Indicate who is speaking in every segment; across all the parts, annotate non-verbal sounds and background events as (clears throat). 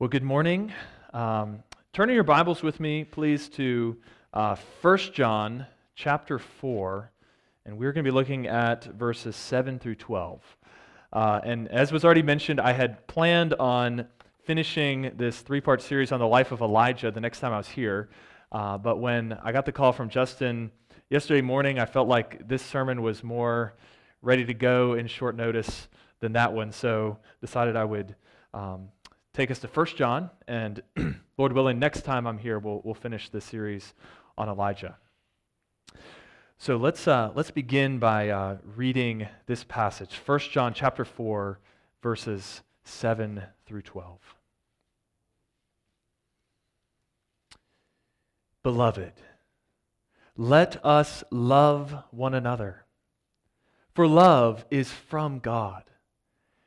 Speaker 1: Well, good morning. Um, turn in your Bibles with me, please, to uh, 1 John chapter 4, and we're going to be looking at verses 7 through 12. Uh, and as was already mentioned, I had planned on finishing this three part series on the life of Elijah the next time I was here. Uh, but when I got the call from Justin yesterday morning, I felt like this sermon was more ready to go in short notice than that one, so decided I would um, take us to 1 John, and (clears throat) Lord willing, next time I'm here, we'll, we'll finish the series on Elijah. So let's, uh, let's begin by uh, reading this passage 1 John chapter 4, verses 7 through 12. Beloved, let us love one another, for love is from God.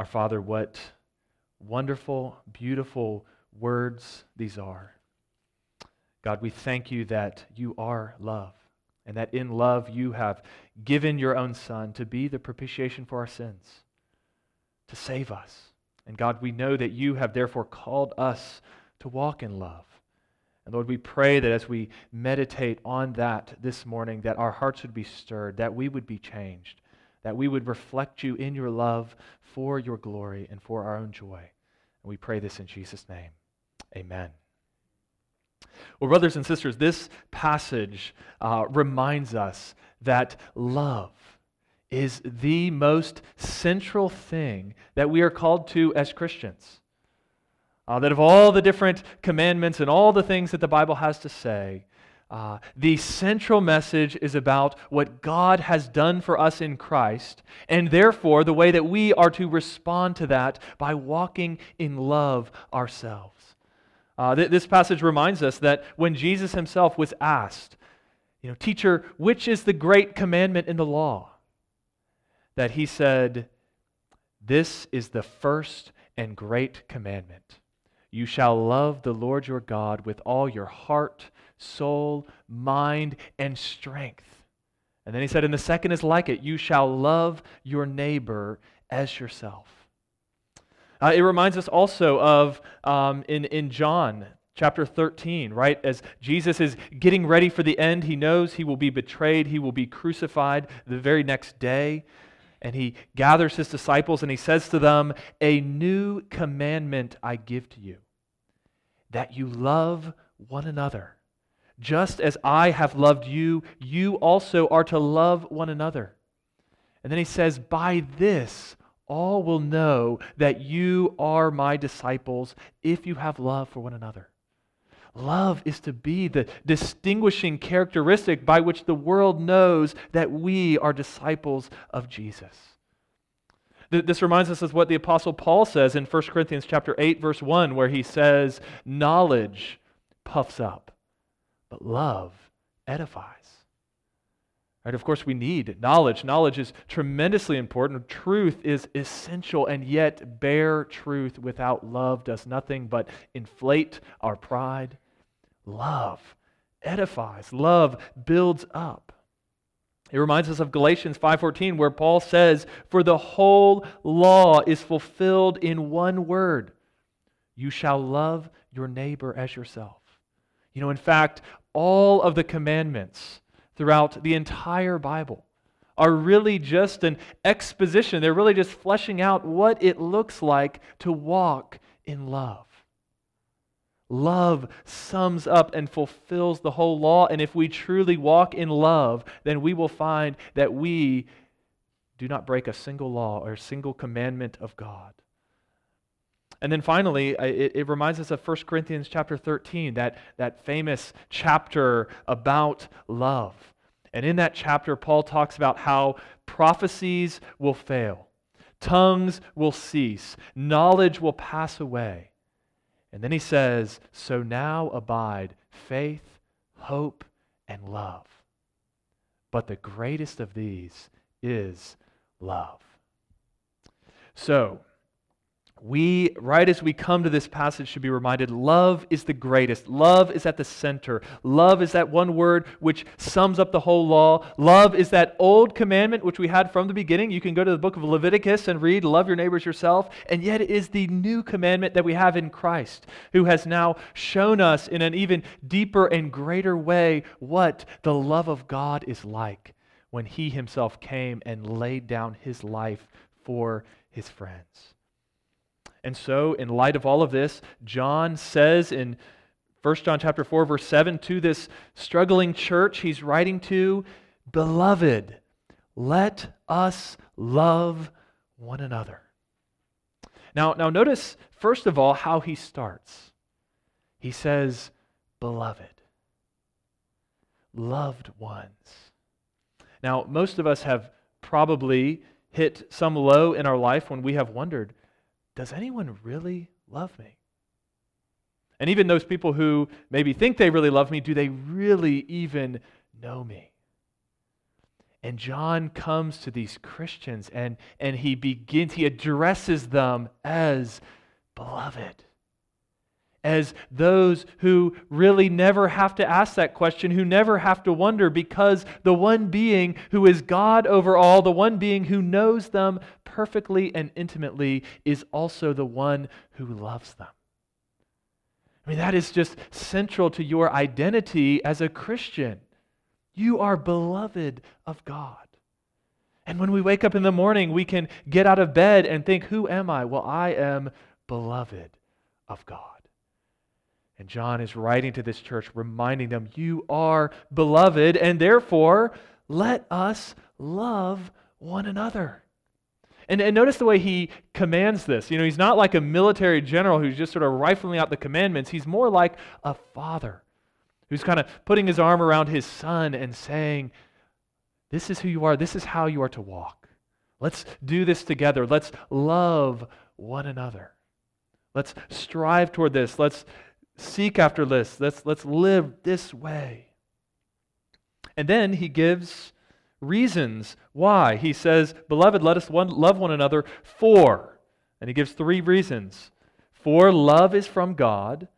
Speaker 1: Our Father, what wonderful, beautiful words these are. God, we thank you that you are love, and that in love you have given your own Son to be the propitiation for our sins, to save us. And God, we know that you have therefore called us to walk in love. And Lord, we pray that as we meditate on that this morning, that our hearts would be stirred, that we would be changed, that we would reflect you in your love for your glory and for our own joy. And we pray this in Jesus' name. Amen. Well, brothers and sisters, this passage uh, reminds us that love is the most central thing that we are called to as Christians. Uh, that of all the different commandments and all the things that the Bible has to say, uh, the central message is about what God has done for us in Christ, and therefore the way that we are to respond to that by walking in love ourselves. Uh, th- this passage reminds us that when Jesus himself was asked, you know, teacher, which is the great commandment in the law? That he said, This is the first and great commandment. You shall love the Lord your God with all your heart soul, mind, and strength. And then he said, and the second is like it you shall love your neighbor as yourself. Uh, it reminds us also of um, in, in John chapter 13, right? As Jesus is getting ready for the end, he knows he will be betrayed, he will be crucified the very next day. And he gathers his disciples and he says to them, A new commandment I give to you, that you love one another. Just as I have loved you, you also are to love one another. And then he says, By this all will know that you are my disciples if you have love for one another. Love is to be the distinguishing characteristic by which the world knows that we are disciples of Jesus. This reminds us of what the apostle Paul says in 1 Corinthians chapter 8 verse 1 where he says knowledge puffs up but love edifies. Right? Of course, we need knowledge. Knowledge is tremendously important. Truth is essential, and yet, bare truth without love does nothing but inflate our pride. Love edifies, love builds up. It reminds us of Galatians 5:14 where Paul says, "For the whole law is fulfilled in one word: you shall love your neighbor as yourself." You know, in fact, all of the commandments throughout the entire Bible are really just an exposition. They're really just fleshing out what it looks like to walk in love. Love sums up and fulfills the whole law. And if we truly walk in love, then we will find that we do not break a single law or a single commandment of God. And then finally, it, it, reminds us of 1 Corinthians chapter 13, that, that famous chapter about love. And in that chapter, Paul talks about how prophecies will fail, tongues will cease, knowledge will pass away. And then he says, So now abide faith, hope, and love. But the greatest of these is love. So, we, right as we come to this passage, should be reminded love is the greatest. Love is at the center. Love is that one word which sums up the whole law. Love is that old commandment which we had from the beginning. You can go to the book of Leviticus and read, Love your neighbors yourself. And yet it is the new commandment that we have in Christ, who has now shown us in an even deeper and greater way what the love of God is like when he himself came and laid down his life for his friends. And so, in light of all of this, John says in 1 John chapter 4 verse 7 to this struggling church he's writing to, "Beloved, let us love one another." Now, now notice first of all how he starts. He says, "Beloved, loved ones." Now, most of us have probably hit some low in our life when we have wondered, does anyone really love me? And even those people who maybe think they really love me, do they really even know me? And John comes to these Christians and, and he begins, he addresses them as beloved as those who really never have to ask that question, who never have to wonder, because the one being who is God over all, the one being who knows them perfectly and intimately, is also the one who loves them. I mean, that is just central to your identity as a Christian. You are beloved of God. And when we wake up in the morning, we can get out of bed and think, Who am I? Well, I am beloved of God. And John is writing to this church, reminding them, You are beloved, and therefore let us love one another. And, and, notice the way he commands this. You know, he's not like a military general who's just sort of rifling out the commandments. He's more like a father who's kind of putting his arm around his son and saying, This is who you are. This is how you are to walk. Let's do this together. Let's love one another. Let's strive toward this. Let's seek after this. Let's, let's live this way. And then he gives reasons why. He says, Beloved, let us one, love one another for. And he gives three reasons. For love is from God,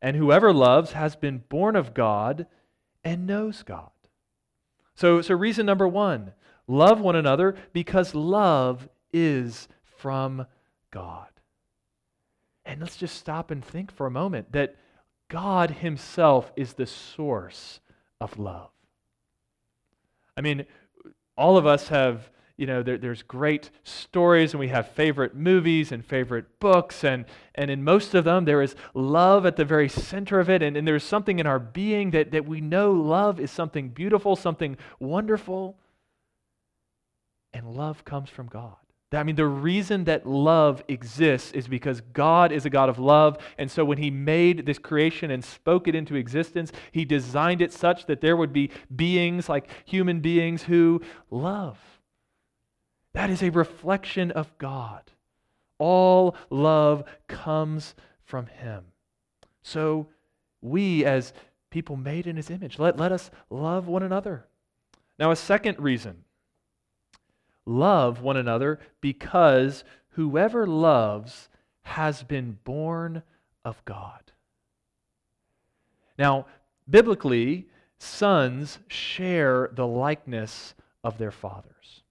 Speaker 1: and whoever loves has been born of God and knows God. So, so reason number one love one another because love is from God. And let's just stop and think for a moment that God Himself is the source of love. I mean, all of us have, you know, there, there's great stories and we have favorite movies and favorite books, and, and in most of them, there is love at the very center of it, and, and there's something in our being that, that we know love is something beautiful, something wonderful, and love comes from God. I mean, the reason that love exists is because God is a God of love. And so when He made this creation and spoke it into existence, He designed it such that there would be beings like human beings who love. That is a reflection of God. All love comes from Him. So we, as people made in His image, let, let us love one another. Now, a second reason Love one another because whoever loves has been born of God. Now, biblically, sons share the likeness of their fathers.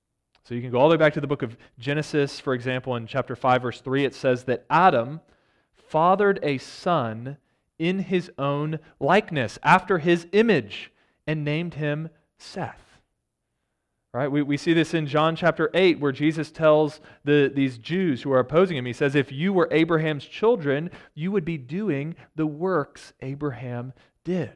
Speaker 1: So you can go all the way back to the book of Genesis, for example, in chapter 5, verse 3, it says that Adam fathered a son in his own likeness, after his image, and named him Seth. Right? We, we see this in John chapter 8, where Jesus tells the, these Jews who are opposing him, He says, If you were Abraham's children, you would be doing the works Abraham did.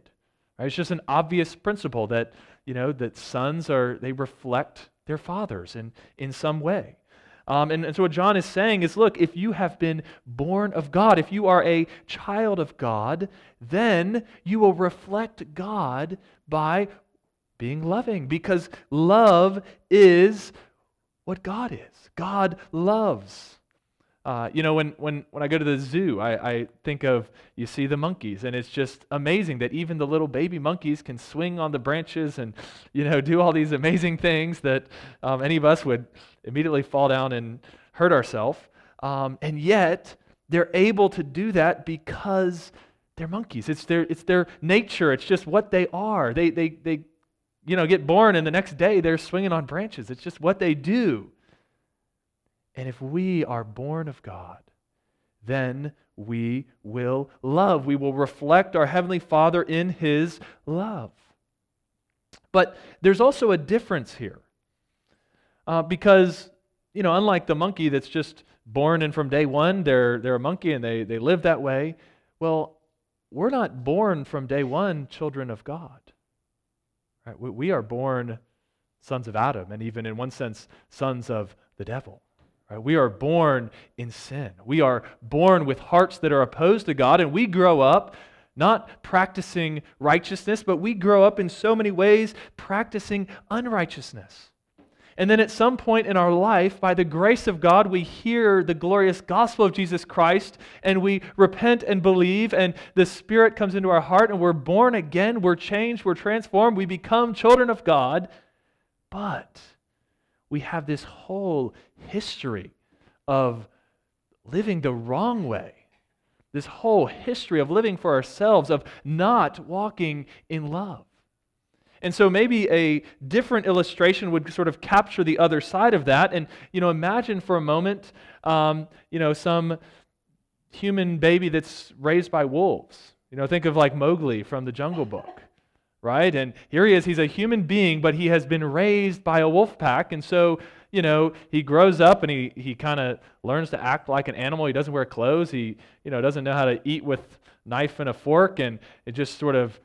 Speaker 1: Right? It's just an obvious principle that, you know, that sons are, they reflect their fathers in, in some way. Um, and, and so what John is saying is look, if you have been born of God, if you are a child of God, then you will reflect God by being loving because love is what God is. God loves. Uh, you know, when, when, when I go to the zoo, I, I think of you see the monkeys, and it's just amazing that even the little baby monkeys can swing on the branches and, you know, do all these amazing things that um, any of us would immediately fall down and hurt ourselves. Um, and yet, they're able to do that because they're monkeys. It's their, it's their nature. It's just what they are. They, they, they you know, get born and the next day they're swinging on branches. It's just what they do. And if we are born of God, then we will love. We will reflect our Heavenly Father in His love. But there's also a difference here. Uh, because, you know, unlike the monkey that's just born and from day one, they're, they're a monkey and they, they live that way, well, we're not born from day one children of God. Right? We are born sons of Adam, and even in one sense, sons of the devil. Right? We are born in sin. We are born with hearts that are opposed to God, and we grow up not practicing righteousness, but we grow up in so many ways practicing unrighteousness. And then at some point in our life, by the grace of God, we hear the glorious gospel of Jesus Christ and we repent and believe, and the Spirit comes into our heart and we're born again, we're changed, we're transformed, we become children of God. But we have this whole history of living the wrong way. This whole history of living for ourselves, of not walking in love. And so maybe a different illustration would sort of capture the other side of that. And, you know, imagine for a moment, um, you know, some human baby that's raised by wolves. You know, think of like Mowgli from the Jungle Book, right? And here he is, he's a human being, but he has been raised by a wolf pack. And so, you know, he grows up and he, he kind of learns to act like an animal. He doesn't wear clothes. He, you know, doesn't know how to eat with knife and a fork. And it just sort of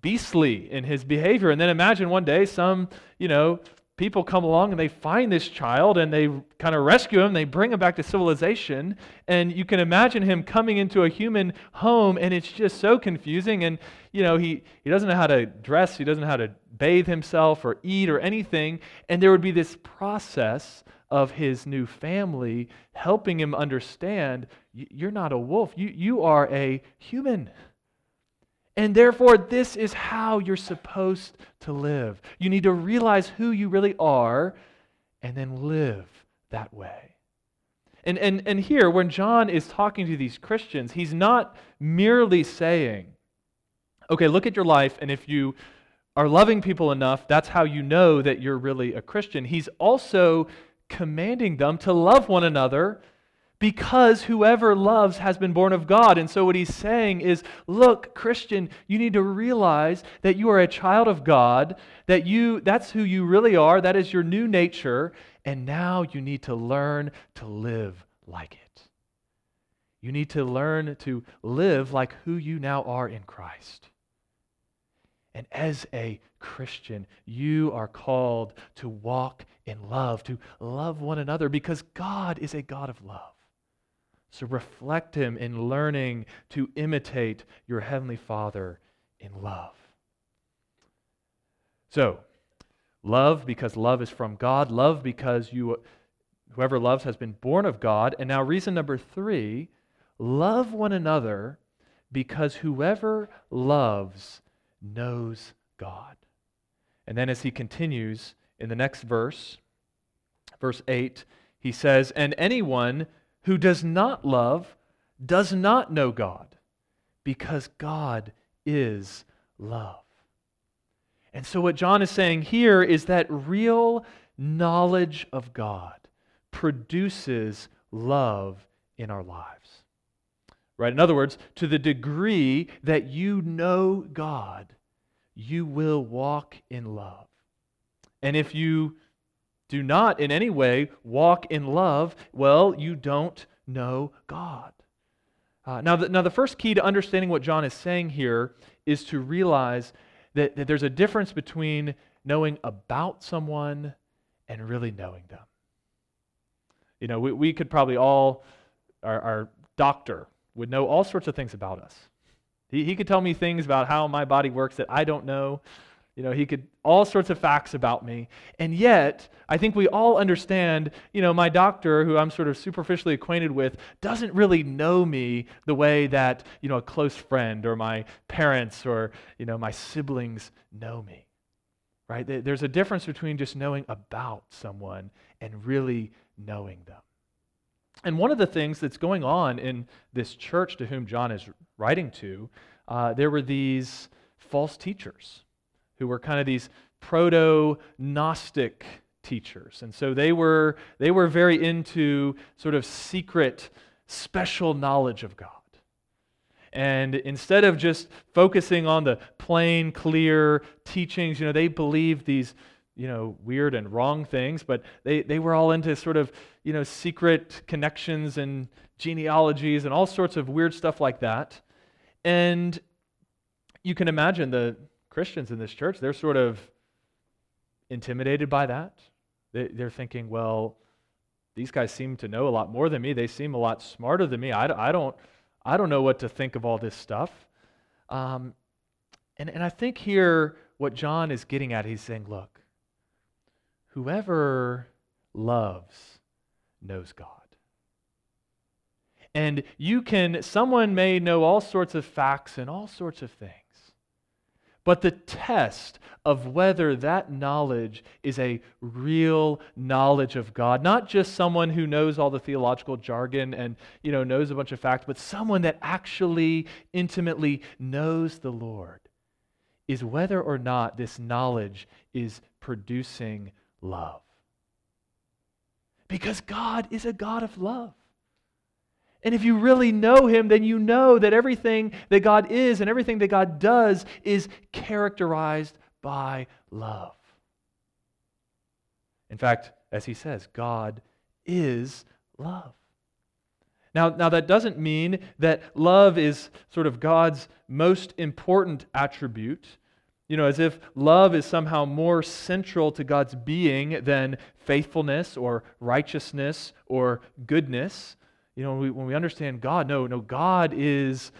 Speaker 1: beastly in his behavior. And then imagine one day some, you know, people come along and they find this child and they kind of rescue him, they bring him back to civilization, and you can imagine him coming into a human home and it's just so confusing. And you know, he he doesn't know how to dress, he doesn't know how to bathe himself or eat or anything, and there would be this process of his new family helping him understand you're not a wolf, you you are a human. And therefore, this is how you're supposed to live. You need to realize who you really are and then live that way. And, and, and here, when John is talking to these Christians, he's not merely saying, okay, look at your life, and if you are loving people enough, that's how you know that you're really a Christian. He's also commanding them to love one another because whoever loves has been born of God. And so what he's saying is, look, Christian, you need to realize that you are a child of God, that you that's who you really are, that is your new nature, and now you need to learn to live like it. You need to learn to live like who you now are in Christ. And as a Christian, you are called to walk in love, to love one another, because God is a God of love. So reflect Him in learning to imitate your Heavenly Father in love. So, love because love is from God, love because you, whoever loves has been born of God. And now, reason number three love one another because whoever loves knows God. And then, as he continues in the next verse, verse 8, he says, And anyone who does not love does not know God, because God is love. And so, what John is saying here is that real knowledge of God produces love in our lives. Right? In other words, to the degree that you know God, you will walk in love. And if you do not in any way walk in love, well, you don't know God. Uh, now, the, now, the first key to understanding what John is saying here is to realize that, that there's a difference between knowing about someone and really knowing them. You know, we, we could probably all, our, our doctor would know all sorts of things about us. He, he could tell me things about how my body works that I don't know. You know, he could, all sorts of facts about me. And yet, I think we all understand, you know, my doctor, who I'm sort of superficially acquainted with, doesn't really know me the way that, you know, a close friend or my parents or, you know, my siblings know me. Right? There's a difference between just knowing about someone and really knowing them. And one of the things that's going on in this church to whom John is writing to, uh, there were these false teachers who were kind of these proto Gnostic teachers. And so they were, they were very into sort of secret, special knowledge of God. And instead of just focusing on the plain, clear teachings, you know, they believed these, you know, weird and wrong things, but they, they were all into sort of, you know, secret connections and genealogies and all sorts of weird stuff like that. And you can imagine the, Christians in this church, they're sort of intimidated by that. They're thinking, well, these guys seem to know a lot more than me. They seem a lot smarter than me. I, don't, I don't know what to think of all this stuff. Um, and, and I think here what John is getting at, he's saying, look, whoever loves knows God. And you can, someone may know all sorts of facts and all sorts of things. But the test of whether that knowledge is a real knowledge of God, not just someone who knows all the theological jargon and you know knows a bunch of facts, but someone that actually intimately knows the Lord, is whether or not this knowledge is producing love. Because God is a God of love. And if you really know Him, then you know that everything that God is and everything that God does is characterized by love. In fact, as He says, God is love. Now, now, that doesn't mean that love is sort of God's most important attribute. You know, as if love is somehow more central to God's being than faithfulness or righteousness or goodness. You know, when we, when we understand God, no, no, God is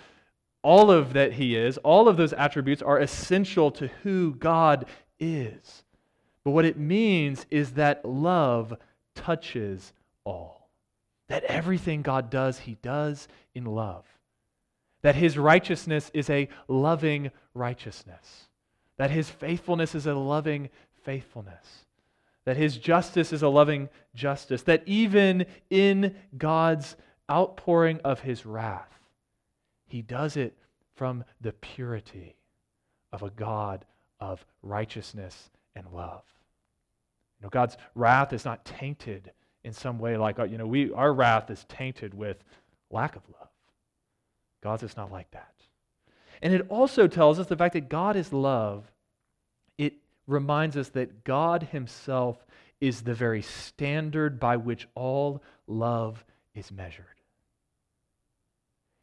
Speaker 1: all of that He is, all of those attributes are essential to who God is. But what it means is that love touches all. That everything God does, He does in love. That His righteousness is a loving righteousness. That His faithfulness is a loving faithfulness. That His justice is a loving justice. That even in God's outpouring of his wrath, he does it from the purity of a God of righteousness and love. You know, God's wrath is not tainted in some way like uh, you know we our wrath is tainted with lack of love. God's is not like that. And it also tells us the fact that God is love. Reminds us that God himself is the very standard by which all love is measured.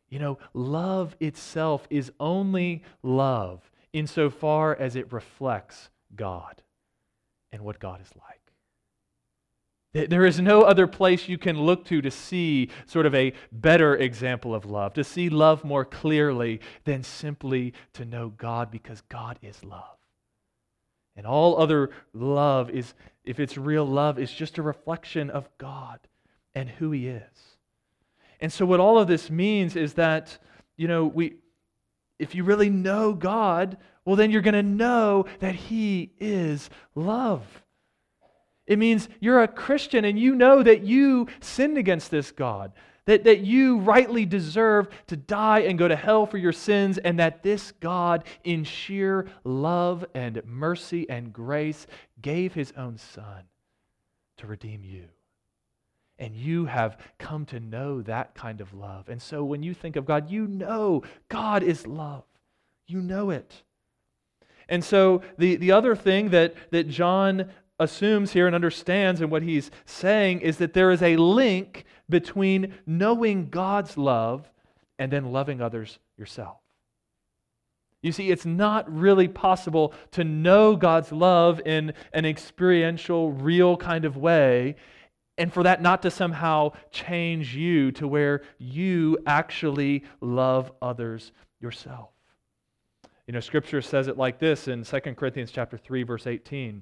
Speaker 1: You know, love itself is only love insofar as it reflects God and what God is like. There is no other place you can look to to see sort of a better example of love, to see love more clearly than simply to know God because God is love. And all other love is, if it's real love, is just a reflection of God and who He is. And so, what all of this means is that, you know, we, if you really know God, well, then you're going to know that He is love. It means you're a Christian and you know that you sinned against this God, that, that you rightly deserve to die and go to hell for your sins, and that this God, in sheer love and mercy and grace, gave His own Son to redeem you. And you have come to know that kind of love. And so when you think of God, you know God is love. You know it. And so the, the other thing that, that John assumes here and understands and what he's saying is that there is a link between knowing God's love and then loving others yourself. You see, it's not really possible to know God's love in an experiential, real kind of way, and for that not to somehow change you to where you actually love others yourself. You know, Scripture says it like this in 2 Corinthians chapter 3, verse 18.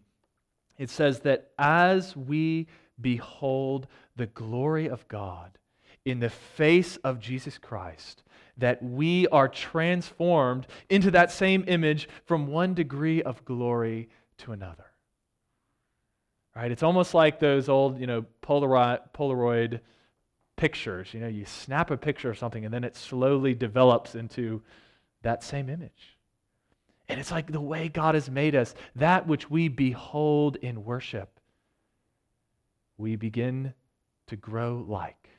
Speaker 1: It says that as we behold the glory of God in the face of Jesus Christ, that we are transformed into that same image from one degree of glory to another. Right? It's almost like those old, you know, Polaroid, Polaroid pictures. You know, you snap a picture of something and then it slowly develops into that same image. And it's like the way God has made us, that which we behold in worship, we begin to grow like.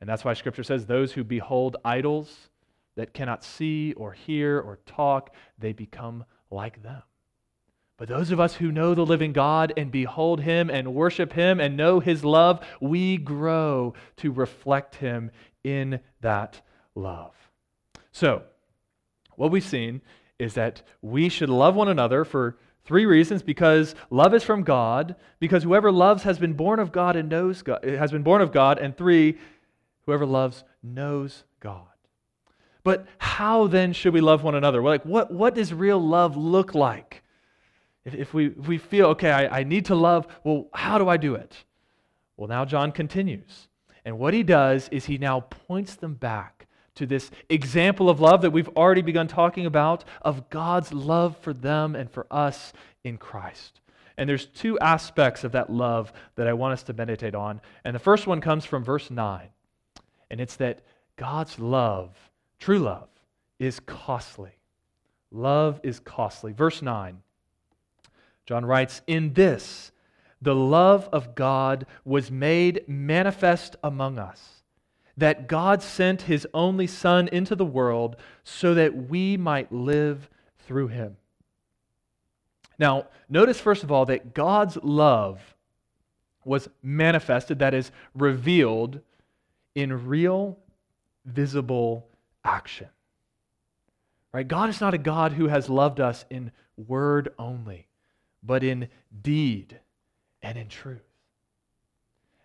Speaker 1: And that's why Scripture says those who behold idols that cannot see or hear or talk, they become like them. But those of us who know the living God and behold Him and worship Him and know His love, we grow to reflect Him in that love. So, what we've seen is that we should love one another for Three reasons because love is from God, because whoever loves has been born of God and knows God, has been born of God, and three, Whoever loves knows God. But how then should we love one another? Like, what, what does real love look like? If, if, we, if we feel, okay, I, I need to love, well, how do I do it? Well, now John continues. And what he does is he now points them back to this example of love that we've already begun talking about of God's love for them and for us in Christ. And there's two aspects of that love that I want us to meditate on. And the first one comes from verse 9 and it's that God's love, true love, is costly. Love is costly. Verse 9, John writes, In this, the love of God was made manifest among us, that God sent his only Son into the world so that we might live through him. Now, notice first of all that God's love was manifested, that is, revealed in real, visible action. Right? God is not a God who has loved us in word only, but in deed and in truth.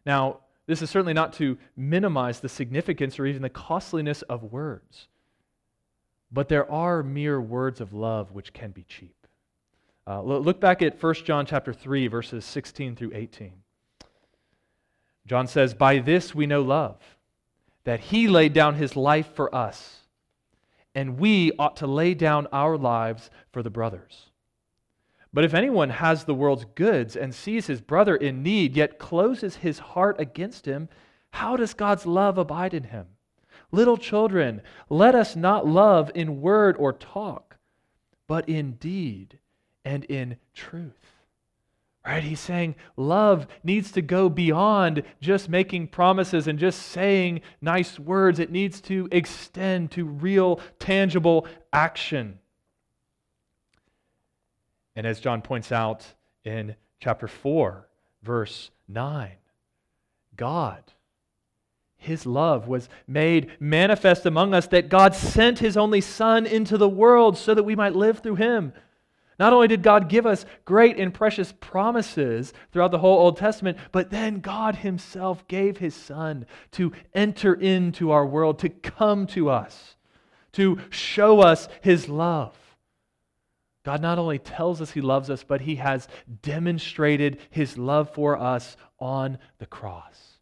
Speaker 1: Now, this is certainly not to minimize the significance or even the costliness of words, but there are mere words of love which can be cheap. Uh, look back at 1 John chapter 3, verses 16 through 18. John says, By this we know love that he laid down his life for us, and we ought to lay down our lives for the brothers. But if anyone has the world's goods and sees his brother in need, yet closes his heart against him, how does God's love abide in him? Little children, let us not love in word or talk, but in deed and in truth. Right? He's saying love needs to go beyond just making promises and just saying nice words. It needs to extend to real, tangible action. And as John points out in chapter 4, verse 9, God, his love was made manifest among us that God sent his only Son into the world so that we might live through him. Not only did God give us great and precious promises throughout the whole Old Testament, but then God Himself gave His Son to enter into our world, to come to us, to show us His love. God not only tells us He loves us, but He has demonstrated His love for us on the cross.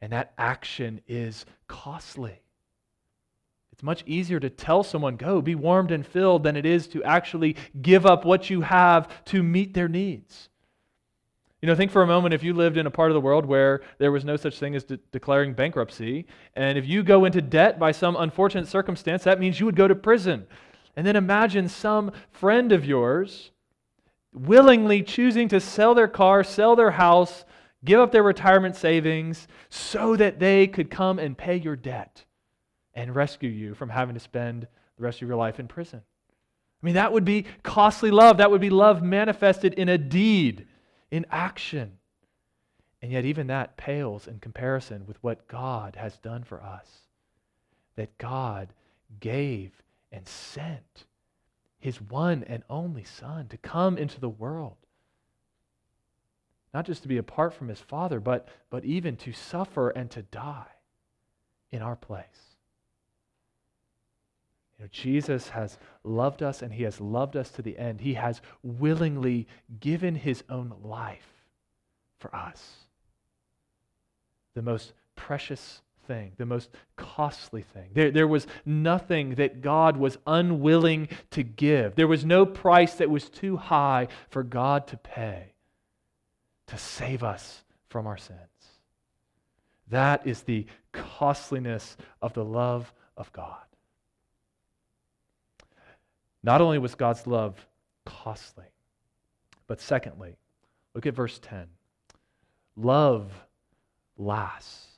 Speaker 1: And that action is costly. It's much easier to tell someone, go, be warmed and filled, than it is to actually give up what you have to meet their needs. You know, think for a moment if you lived in a part of the world where there was no such thing as de- declaring bankruptcy, and if you go into debt by some unfortunate circumstance, that means you would go to prison. And then imagine some friend of yours willingly choosing to sell their car, sell their house, give up their retirement savings so that they could come and pay your debt and rescue you from having to spend the rest of your life in prison. I mean, that would be costly love. That would be love manifested in a deed, in action. And yet, even that pales in comparison with what God has done for us. That God gave and sent his one and only Son to come into the world. Not just to be apart from his Father, but, but even to suffer and to die in our place. You know, Jesus has loved us and he has loved us to the end. He has willingly given his own life for us the most precious thing, the most costly thing. There, there was nothing that God was unwilling to give. There was no price that was too high for God to pay to save us from our sins. That is the costliness of the love of God. Not only was God's love costly, but secondly, look at verse 10. Love lasts.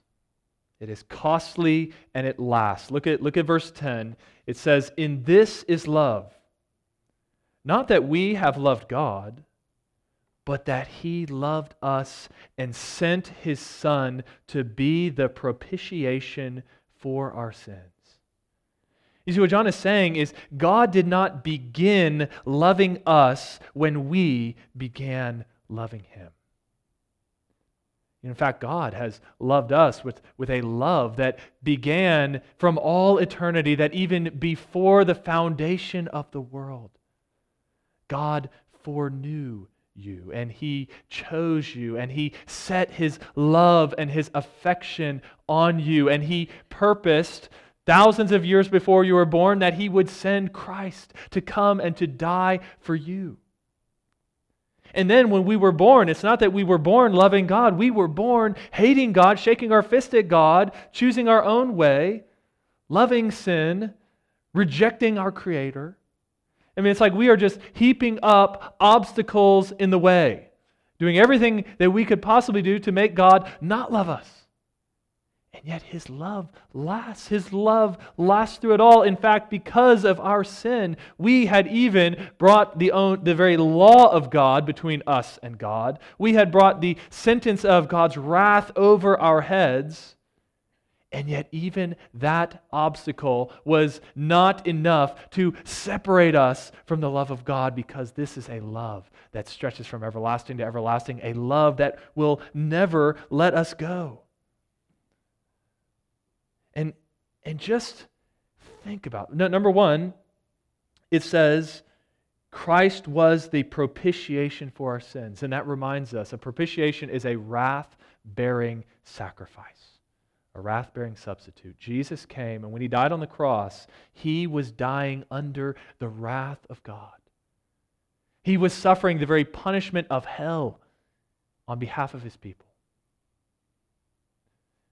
Speaker 1: It is costly and it lasts. Look at, look at verse 10. It says, In this is love. Not that we have loved God, but that he loved us and sent his Son to be the propitiation for our sins. You see, what John is saying is God did not begin loving us when we began loving him. In fact, God has loved us with, with a love that began from all eternity, that even before the foundation of the world, God foreknew you and He chose you and He set His love and His affection on you and He purposed thousands of years before you were born that He would send Christ to come and to die for you. And then when we were born, it's not that we were born loving God. We were born hating God, shaking our fist at God, choosing our own way, loving sin, rejecting our Creator. I mean, it's like we are just heaping up obstacles in the way, doing everything that we could possibly do to make God not love us. And yet his love lasts. His love lasts through it all. In fact, because of our sin, we had even brought the, own, the very law of God between us and God. We had brought the sentence of God's wrath over our heads. And yet, even that obstacle was not enough to separate us from the love of God because this is a love that stretches from everlasting to everlasting, a love that will never let us go. And, and just think about number one, it says Christ was the propitiation for our sins. And that reminds us a propitiation is a wrath bearing sacrifice, a wrath bearing substitute. Jesus came, and when he died on the cross, he was dying under the wrath of God. He was suffering the very punishment of hell on behalf of his people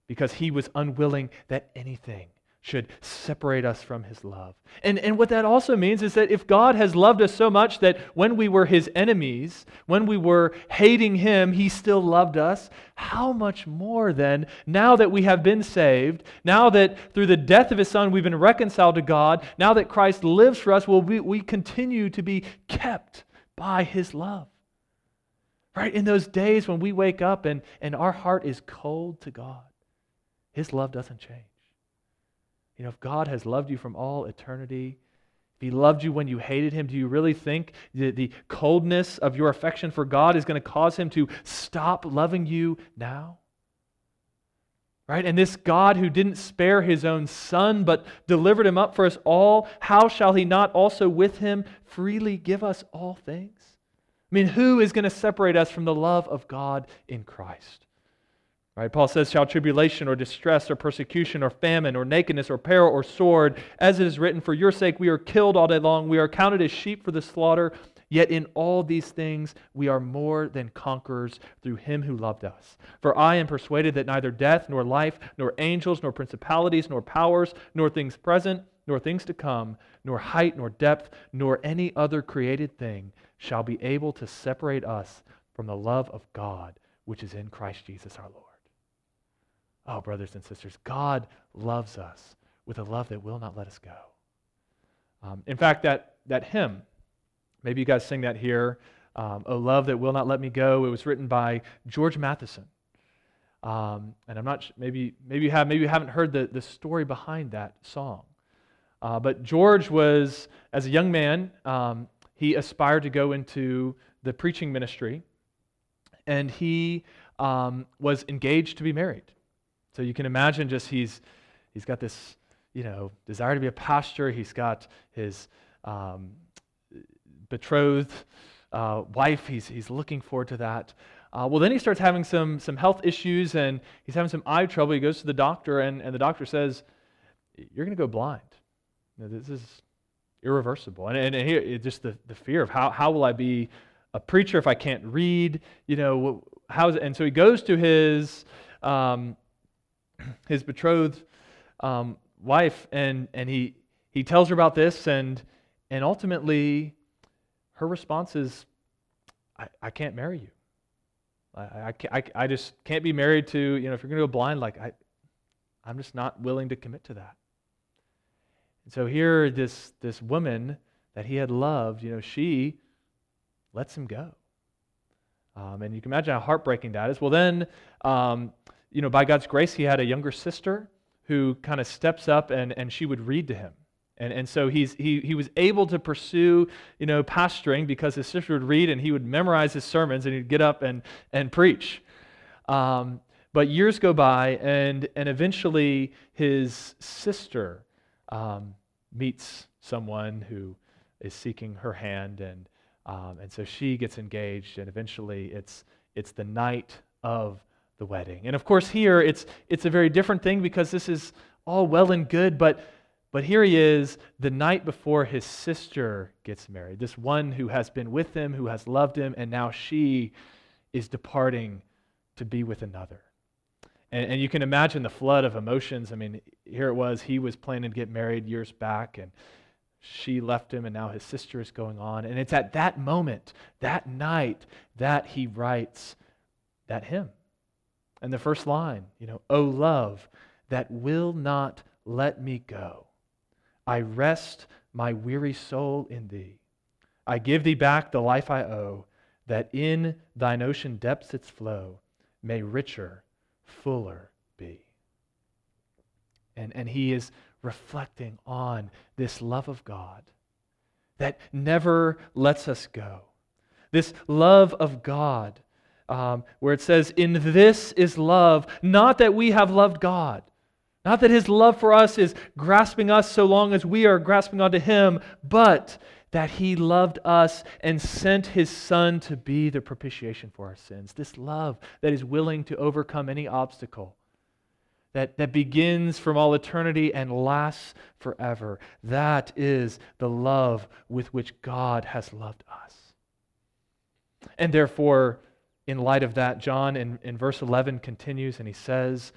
Speaker 1: because he was unwilling that anything should separate us from his love. And, and what that also means is that if God has loved us so much that when we were his enemies, when we were hating him, he still loved us, how much more then, now that we have been saved, now that through the death of his son we've been reconciled to God, now that Christ lives for us, will we, we continue to be kept by his love? Right? In those days when we wake up and, and our heart is cold to God his love doesn't change. You know, if God has loved you from all eternity, if He loved you when you hated Him, do you really think the, the coldness of your affection for God is going to cause Him to stop loving you now? Right? And this God who didn't spare His own Son, but delivered Him up for us all, how shall He not also with Him freely give us all things? I mean, who is going to separate us from the love of God in Christ? Right? Paul says, Shall tribulation or distress or persecution or famine or nakedness or peril or sword, as it is written, For your sake we are killed all day long, we are counted as sheep for the slaughter. Yet in all these things we are more than conquerors through him who loved us. For I am persuaded that neither death, nor life, nor angels, nor principalities, nor powers, nor things present, nor things to come, nor height, nor depth, nor any other created thing shall be able to separate us from the love of God which is in Christ Jesus our Lord. Oh, brothers and sisters, God loves us with a love that will not let us go. Um, in fact, that that hymn. Maybe you guys sing that here. Um, love that will not let me go. It was written by George Matheson. Um, and I'm not maybe maybe you have maybe you haven't heard the, the story behind that song. Uh, but George was, as a young man, um, he aspired to go into the preaching ministry, and he um, was engaged to be married. So you can imagine just he's he's got this you know desire to be a pastor. He's got his um, betrothed uh, wife. He's he's looking forward to that. Uh, well, then he starts having some some health issues, and he's having some eye trouble. He goes to the doctor, and, and the doctor says, "You're going to go blind. This is irreversible." And, and, and here, just the, the fear of how how will I be a preacher if I can't read? You know, how's it? And so he goes to his um, (clears throat) his betrothed um, wife, and and he he tells her about this, and and ultimately, her response is, "I, I can't marry you. I, I, I, just can't be married to you know if you're going to go blind, like I, I'm just not willing to commit to that." And so here, this this woman that he had loved, you know, she lets him go. Um, and you can imagine how heartbreaking that is. Well, then, um, you know, by God's grace, he had a younger sister who kind of steps up and, and she would read to him. And, and so he's, he, he was able to pursue, you know, pastoring because his sister would read and he would memorize his sermons and he'd get up and, and preach. Um, but years go by and, and eventually his sister um, meets someone who is seeking her hand and, um, and so she gets engaged and eventually it's, it's the night of the wedding. And of course, here it's, it's a very different thing because this is all well and good, but, but here he is the night before his sister gets married. This one who has been with him, who has loved him, and now she is departing to be with another. And, and you can imagine the flood of emotions. I mean, here it was, he was planning to get married years back, and she left him, and now his sister is going on. And it's at that moment, that night, that he writes that hymn. And the first line, you know, O love that will not let me go. I rest my weary soul in thee. I give thee back the life I owe, that in thine ocean depths its flow may richer, fuller be. And, and he is reflecting on this love of God that never lets us go. This love of God um, where it says, In this is love, not that we have loved God, not that his love for us is grasping us so long as we are grasping onto him, but that he loved us and sent his son to be the propitiation for our sins. This love that is willing to overcome any obstacle. That, that begins from all eternity and lasts forever. That is the love with which God has loved us. And therefore, in light of that, John in, in verse 11 continues and he says,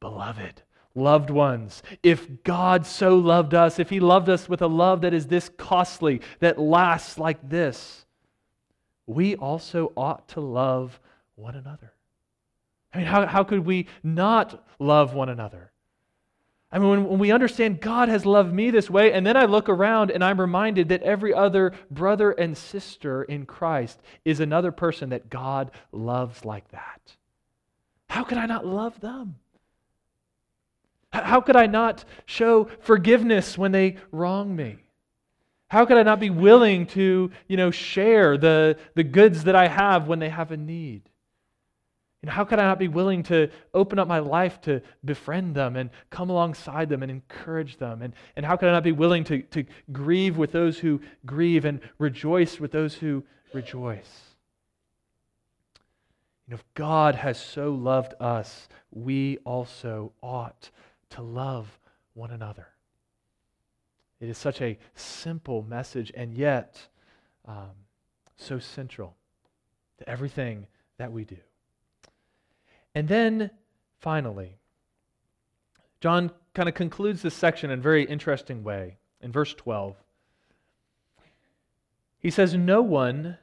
Speaker 1: Beloved, loved ones, if God so loved us, if he loved us with a love that is this costly, that lasts like this, we also ought to love one another. I mean, how, how could we not love one another? I mean, when, when we understand God has loved me this way, and then I look around and I'm reminded that every other brother and sister in Christ is another person that God loves like that. How could I not love them? How could I not show forgiveness when they wrong me? How could I not be willing to, you know, share the, the goods that I have when they have a need? You know, how could I not be willing to open up my life to befriend them and come alongside them and encourage them? And, and how could I not be willing to, to grieve with those who grieve and rejoice with those who rejoice? You know, if God has so loved us, we also ought to love one another. It is such a simple message and yet um, so central to everything that we do. And then finally, John kind of concludes this section in a very interesting way in verse 12. He says, No one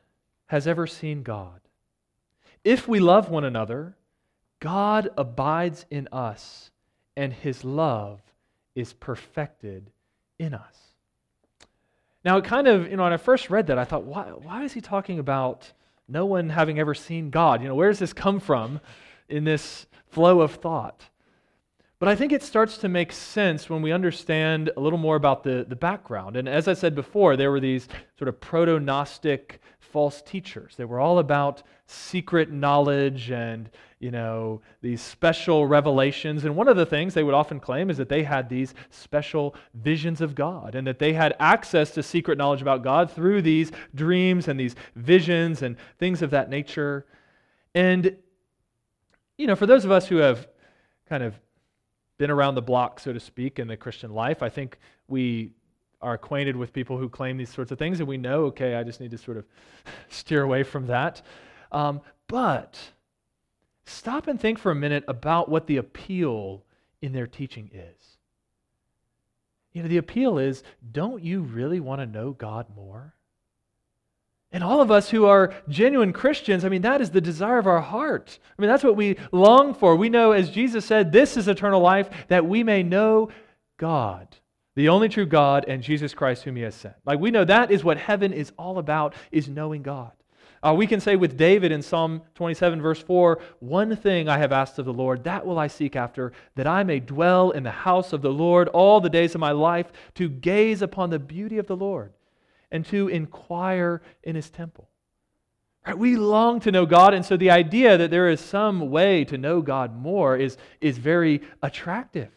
Speaker 1: has ever seen God. If we love one another, God abides in us, and his love is perfected in us. Now, it kind of, you know, when I first read that, I thought, why, why is he talking about no one having ever seen God? You know, where does this come from in this flow of thought? But I think it starts to make sense when we understand a little more about the, the background. And as I said before, there were these sort of proto Gnostic false teachers. They were all about secret knowledge and, you know, these special revelations. And one of the things they would often claim is that they had these special visions of God and that they had access to secret knowledge about God through these dreams and these visions and things of that nature. And, you know, for those of us who have kind of been around the block, so to speak, in the Christian life. I think we are acquainted with people who claim these sorts of things, and we know, okay, I just need to sort of (laughs) steer away from that. Um, but stop and think for a minute about what the appeal in their teaching is. You know, the appeal is don't you really want to know God more? And all of us who are genuine Christians, I mean, that is the desire of our heart. I mean, that's what we long for. We know, as Jesus said, this is eternal life, that we may know God, the only true God, and Jesus Christ, whom He has sent. Like, we know that is what heaven is all about, is knowing God. Uh, we can say with David in Psalm 27, verse 4 One thing I have asked of the Lord, that will I seek after, that I may dwell in the house of the Lord all the days of my life, to gaze upon the beauty of the Lord and to inquire in his temple. Right? We long to know God, and so the idea that there is some way to know God more is, is very attractive.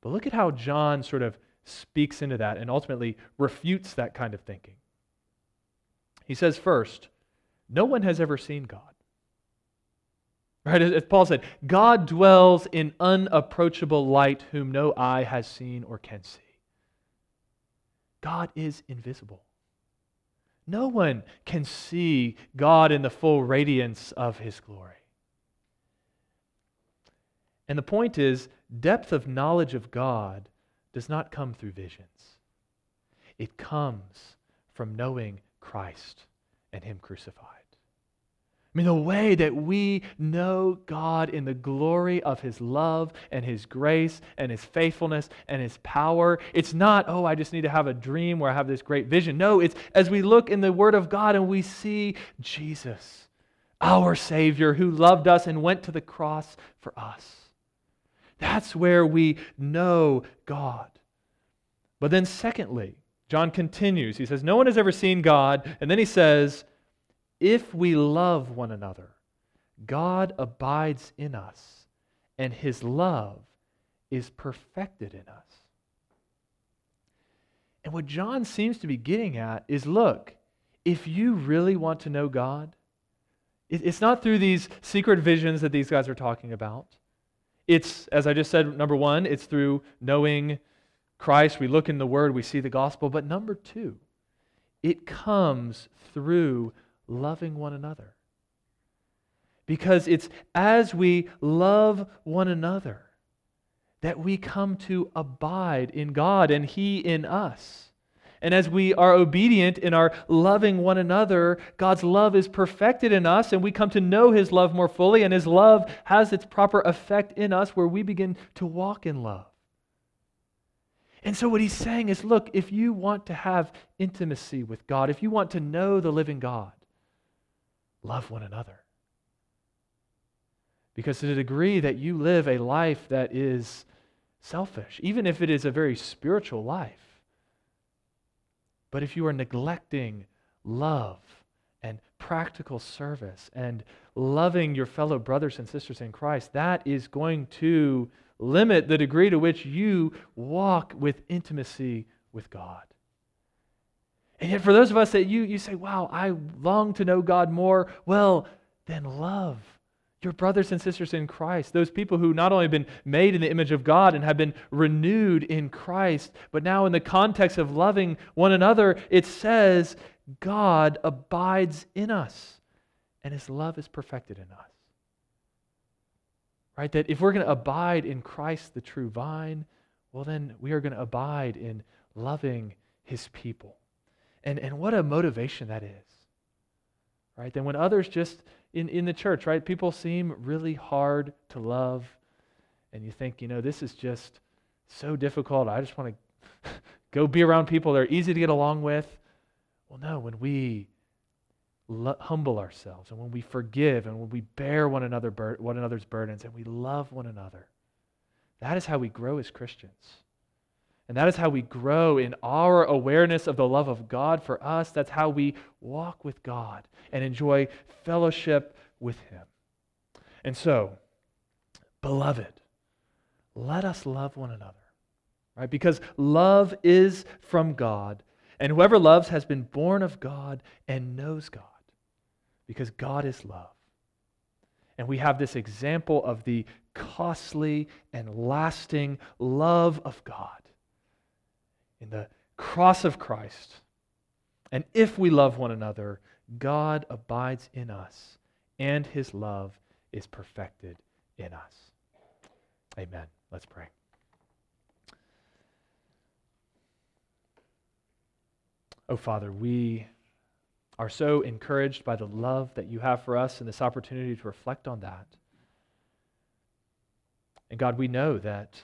Speaker 1: But look at how John sort of speaks into that and ultimately refutes that kind of thinking. He says, first, no one has ever seen God. Right? As Paul said, God dwells in unapproachable light, whom no eye has seen or can see. God is invisible. No one can see God in the full radiance of his glory. And the point is, depth of knowledge of God does not come through visions, it comes from knowing Christ and Him crucified. I mean, the way that we know God in the glory of His love and His grace and His faithfulness and His power, it's not, oh, I just need to have a dream where I have this great vision. No, it's as we look in the Word of God and we see Jesus, our Savior, who loved us and went to the cross for us. That's where we know God. But then, secondly, John continues. He says, No one has ever seen God. And then he says, if we love one another, God abides in us, and his love is perfected in us. And what John seems to be getting at is look, if you really want to know God, it's not through these secret visions that these guys are talking about. It's, as I just said, number one, it's through knowing Christ. We look in the Word, we see the gospel. But number two, it comes through loving one another. Because it's as we love one another that we come to abide in God and He in us. And as we are obedient in our loving one another, God's love is perfected in us, and we come to know His love more fully, and His love has its proper effect in us where we begin to walk in love. And so, what He's saying is look, if you want to have intimacy with God, if you want to know the living God, love one another. Because to the degree that you live a life that is selfish, even if it is a very spiritual life, but if you are neglecting love and practical service and loving your fellow brothers and sisters in Christ, that is going to limit the degree to which you walk with intimacy with God. And yet, for those of us that you, you say, wow, I long to know God more, well, then love your brothers and sisters in Christ, those people who not only have been made in the image of God and have been renewed in Christ, but now in the context of loving one another, it says God abides in us and his love is perfected in us. Right? That if we're going to abide in Christ, the true vine, well, then we are going to abide in loving his people. And, and what a motivation that is. Right? Then when others just in, in the church, right, people seem really hard to love, and you think, you know, this is just so difficult. I just want to (laughs) go be around people that are easy to get along with. Well, no, when we humble ourselves and when we forgive and when we bear one, another bur- one another's burdens and we love one another, that is how we grow as Christians. And that is how we grow in our awareness of the love of God for us. That's how we walk with God and enjoy fellowship with Him. And so, beloved, let us love one another, right? Because love is from God, and whoever loves has been born of God and knows God, because God is love. And we have this example of the costly and lasting love of God in the cross of Christ. And if we love one another, God abides in us, and his love is perfected in us. Amen. Let's pray. Oh, Father, we are so encouraged by the love that you have for us and this opportunity to reflect on that. And God, we know that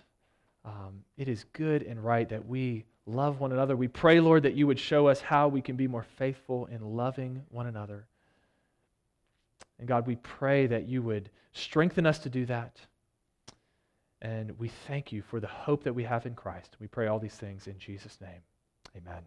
Speaker 1: um, it is good and right that we love one another. We pray, Lord, that you would show us how we can be more faithful in loving one another. And God, we pray that you would strengthen us to do that. And we thank you for the hope that we have in Christ. We pray all these things in Jesus' name. Amen.